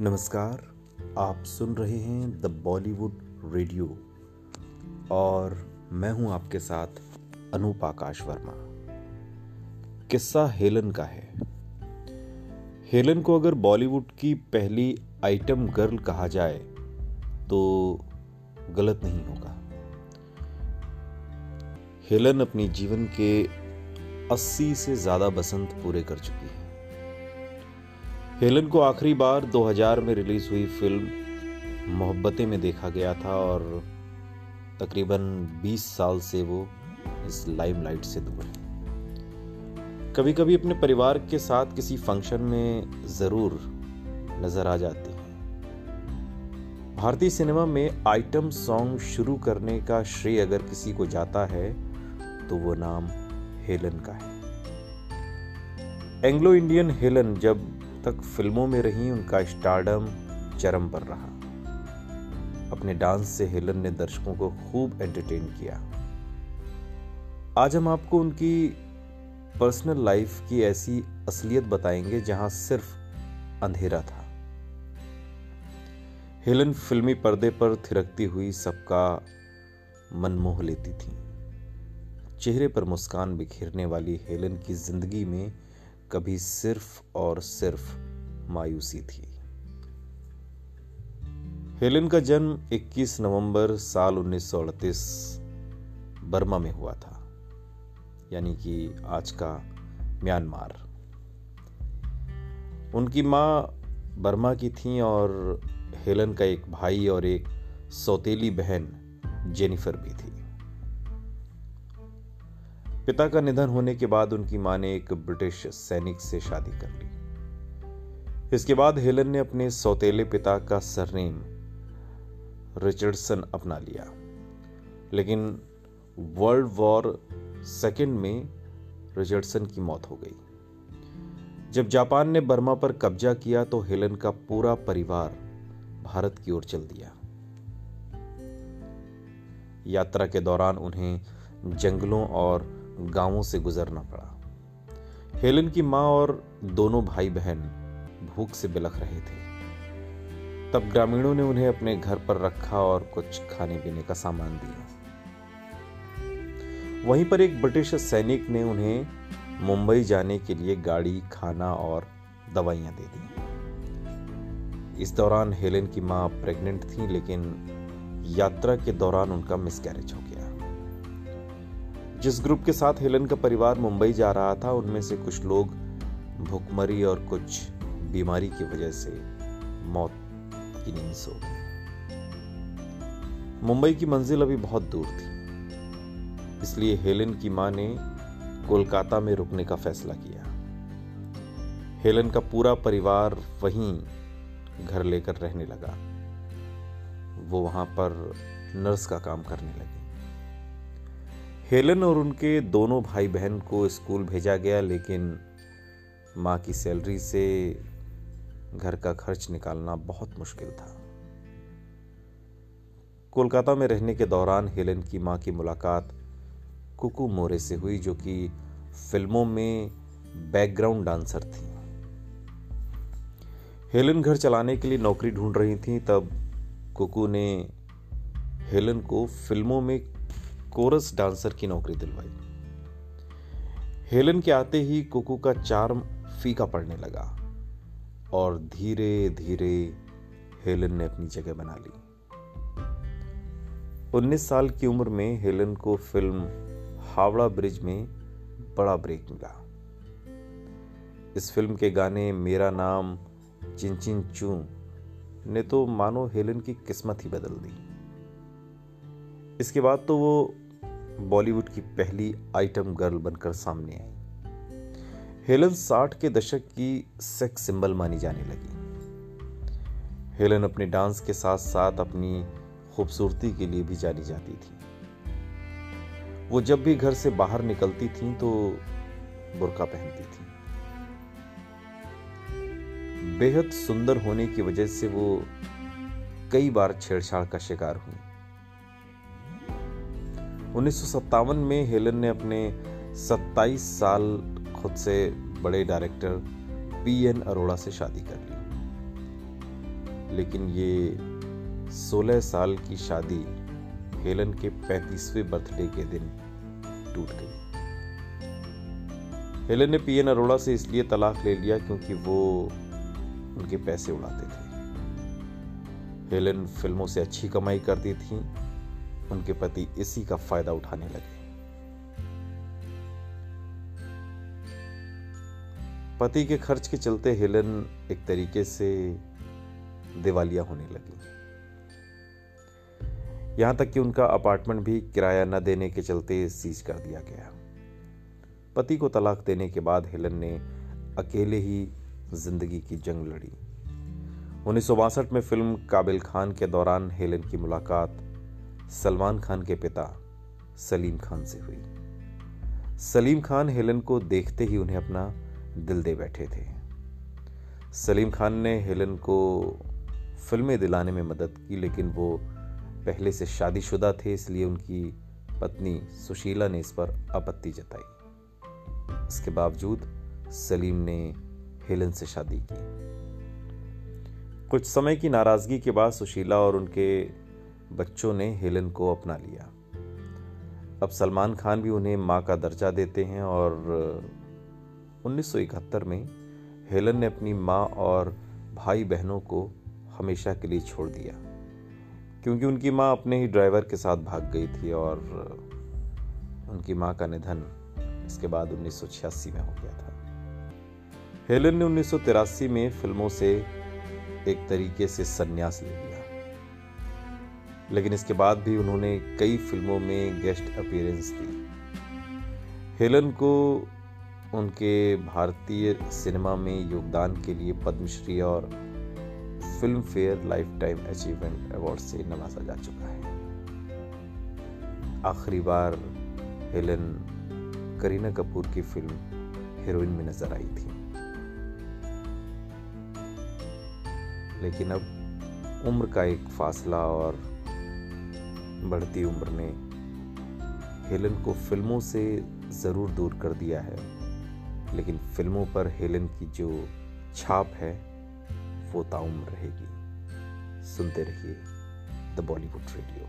नमस्कार, आप सुन रहे हैं द बॉलीवुड रेडियो और मैं हूँ आपके साथ अनूप आकाश वर्मा। किस्सा हेलन का है। हेलन को अगर बॉलीवुड की पहली आइटम गर्ल कहा जाए तो गलत नहीं होगा। हेलन अपनी जीवन के 80 से ज़्यादा बसंत पूरे कर चुकी है। हेलन को आखिरी बार 2000 में रिलीज़ हुई फ़िल्म मोहब्बतें में देखा गया था और तकरीबन 20 साल से वो इस लाइमलाइट से दूर है। कभी कभी अपने परिवार के साथ किसी फ़ंक्शन में ज़रूर नज़र आ जाती है। भारतीय सिनेमा में आइटम सॉन्ग शुरू करने का श्रेय अगर किसी को जाता है तो वो नाम हेलन का है। एंग्लो इंडियन हेलन जब तक फ़िल्मों में रही उनका स्टारडम चरम पर रहा। अपने डांस से हेलन ने दर्शकों को खूब एंटरटेन किया। आज हम आपको उनकी पर्सनल लाइफ की ऐसी असलियत बताएँगे जहाँ सिर्फ़ अंधेरा था। हेलन फिल्मी पर्दे पर थिरकती हुई सबका मन मोह लेती थी। चेहरे पर मुस्कान बिखेरने वाली हेलन की ज़िंदगी में कभी सिर्फ़ और सिर्फ़ मायूसी थी। हेलेन का जन्म 21 नवंबर साल 1938 बर्मा में हुआ था, यानी कि आज का म्यांमार। उनकी माँ बर्मा की थी और हेलन का एक भाई और एक सौतेली बहन जेनिफर भी थी। पिता का निधन होने के बाद उनकी माँ ने एक ब्रिटिश सैनिक से शादी कर ली। इसके बाद हेलन ने अपने सौतेले पिता का सरनेम रिचर्डसन अपना लिया। लेकिन वर्ल्ड वॉर सेकेंड में रिचर्डसन की मौत हो गई। जब जापान ने बर्मा पर कब्जा किया तो हेलन का पूरा परिवार भारत की ओर चल दिया। यात्रा के दौरान उन्हें जंगलों और गाँवों से गुजरना पड़ा। हेलन की माँ और दोनों भाई बहन भूख से बिलख रहे थे। तब ग्रामीणों ने उन्हें अपने घर पर रखा और कुछ खाने पीने का सामान दिया। वहीं पर एक ब्रिटिश सैनिक ने उन्हें मुंबई जाने के लिए गाड़ी, खाना और दवाइयाँ दे दी। इस दौरान हेलेन की माँ प्रेग्नेंट थी, लेकिन यात्रा के दौरान उनका मिसकैरेज हो गया। जिस ग्रुप के साथ हेलन का परिवार मुंबई जा रहा था, उनमें से कुछ लोग भुखमरी और कुछ बीमारी की वजह से मौत की नींद सो गए मुंबई की मंजिल अभी बहुत दूर थी, इसलिए हेलन की माँ ने कोलकाता में रुकने का फैसला किया। हेलन का पूरा परिवार वहीं घर लेकर रहने लगा। वो वहाँ पर नर्स का काम करने लगी। हेलन और उनके दोनों भाई बहन को स्कूल भेजा गया, लेकिन माँ की सैलरी से घर का खर्च निकालना बहुत मुश्किल था। कोलकाता में रहने के दौरान हेलन की माँ की मुलाकात कुकू मोरे से हुई, जो कि फ़िल्मों में बैकग्राउंड डांसर थी। हेलन घर चलाने के लिए नौकरी ढूंढ रही थी, तब कुकू ने हेलन को फ़िल्मों में कोरस डांसर की नौकरी दिलवाई। हेलन के आते ही कुकू का चार्म फीका पड़ने लगा और धीरे धीरे हेलन ने अपनी जगह बना ली। 19 साल की उम्र में हेलन को फ़िल्म हावड़ा ब्रिज में बड़ा ब्रेक मिला। इस फ़िल्म के गाने मेरा नाम चिंचिन चू, ने तो मानो हेलन की किस्मत ही बदल दी। इसके बाद तो वो बॉलीवुड की पहली आइटम गर्ल बनकर सामने आई। हेलन साठ के दशक की सेक्स सिंबल मानी जाने लगी। हेलन अपने डांस के साथ साथ अपनी खूबसूरती के लिए भी जानी जाती थी। वो जब भी घर से बाहर निकलती थी तो बुरका पहनती थी। बेहद सुंदर होने की वजह से वो कई बार छेड़छाड़ का शिकार हुई। उन्नीस सौ सत्तावन में हेलन ने अपने 27 साल खुद से बड़े डायरेक्टर पी एन अरोड़ा से शादी कर ली। लेकिन ये 16 साल की शादी हेलन के 35वें बर्थडे के दिन टूट गई। हेलन ने पी एन अरोड़ा से इसलिए तलाक ले लिया क्योंकि वो उनके पैसे उड़ाते थे। हेलन फ़िल्मों से अच्छी कमाई करती थी उनके पति इसी का फ़ायदा उठाने लगे। पति के खर्च के चलते हेलन एक तरीके से दिवालिया होने लगी। यहाँ तक कि उनका अपार्टमेंट भी किराया न देने के चलते सीज कर दिया गया। पति को तलाक देने के बाद हेलन ने अकेले ही ज़िंदगी की जंग लड़ी। उन्नीस सौ बासठ में फ़िल्म काबिल खान के दौरान हेलन की मुलाकात सलमान खान के पिता सलीम खान से हुई। सलीम खान हेलन को देखते ही उन्हें अपना दिल दे बैठे थे। सलीम खान ने हेलन को फ़िल्में दिलाने में मदद की, लेकिन वो पहले से शादीशुदा थे, इसलिए उनकी पत्नी सुशीला ने इस पर आपत्ति जताई। इसके बावजूद सलीम ने हेलन से शादी की। कुछ समय की नाराज़गी के बाद सुशीला और उनके बच्चों ने हेलन को अपना लिया। अब सलमान खान भी उन्हें माँ का दर्जा देते हैं और 1971 में हेलन ने अपनी माँ और भाई बहनों को हमेशा के लिए छोड़ दिया। क्योंकि उनकी माँ अपने ही ड्राइवर के साथ भाग गई थी और उनकी माँ का निधन इसके बाद 1986 में हो गया था। हेलन ने उन्नीस सौ तिरासी में फ़िल्मों से एक तरीके से संन्यास ले लिया। लेकिन इसके बाद भी उन्होंने कई फ़िल्मों में गेस्ट अपीयरेंस दी। हेलन को उनके भारतीय सिनेमा में योगदान के लिए पद्मश्री और Filmfare lifetime achievement award से नवाजा जा चुका है। आखिरी बार हेलन करीना कपूर की फ़िल्म हीरोइन में नज़र आई थी। लेकिन अब उम्र का एक फासला और बढ़ती उम्र ने हेलन को फ़िल्मों से ज़रूर दूर कर दिया है, लेकिन फ़िल्मों पर हेलन की जो छाप है, वो ताउम रहेगी। सुनते रहिए द बॉलीवुड रेडियो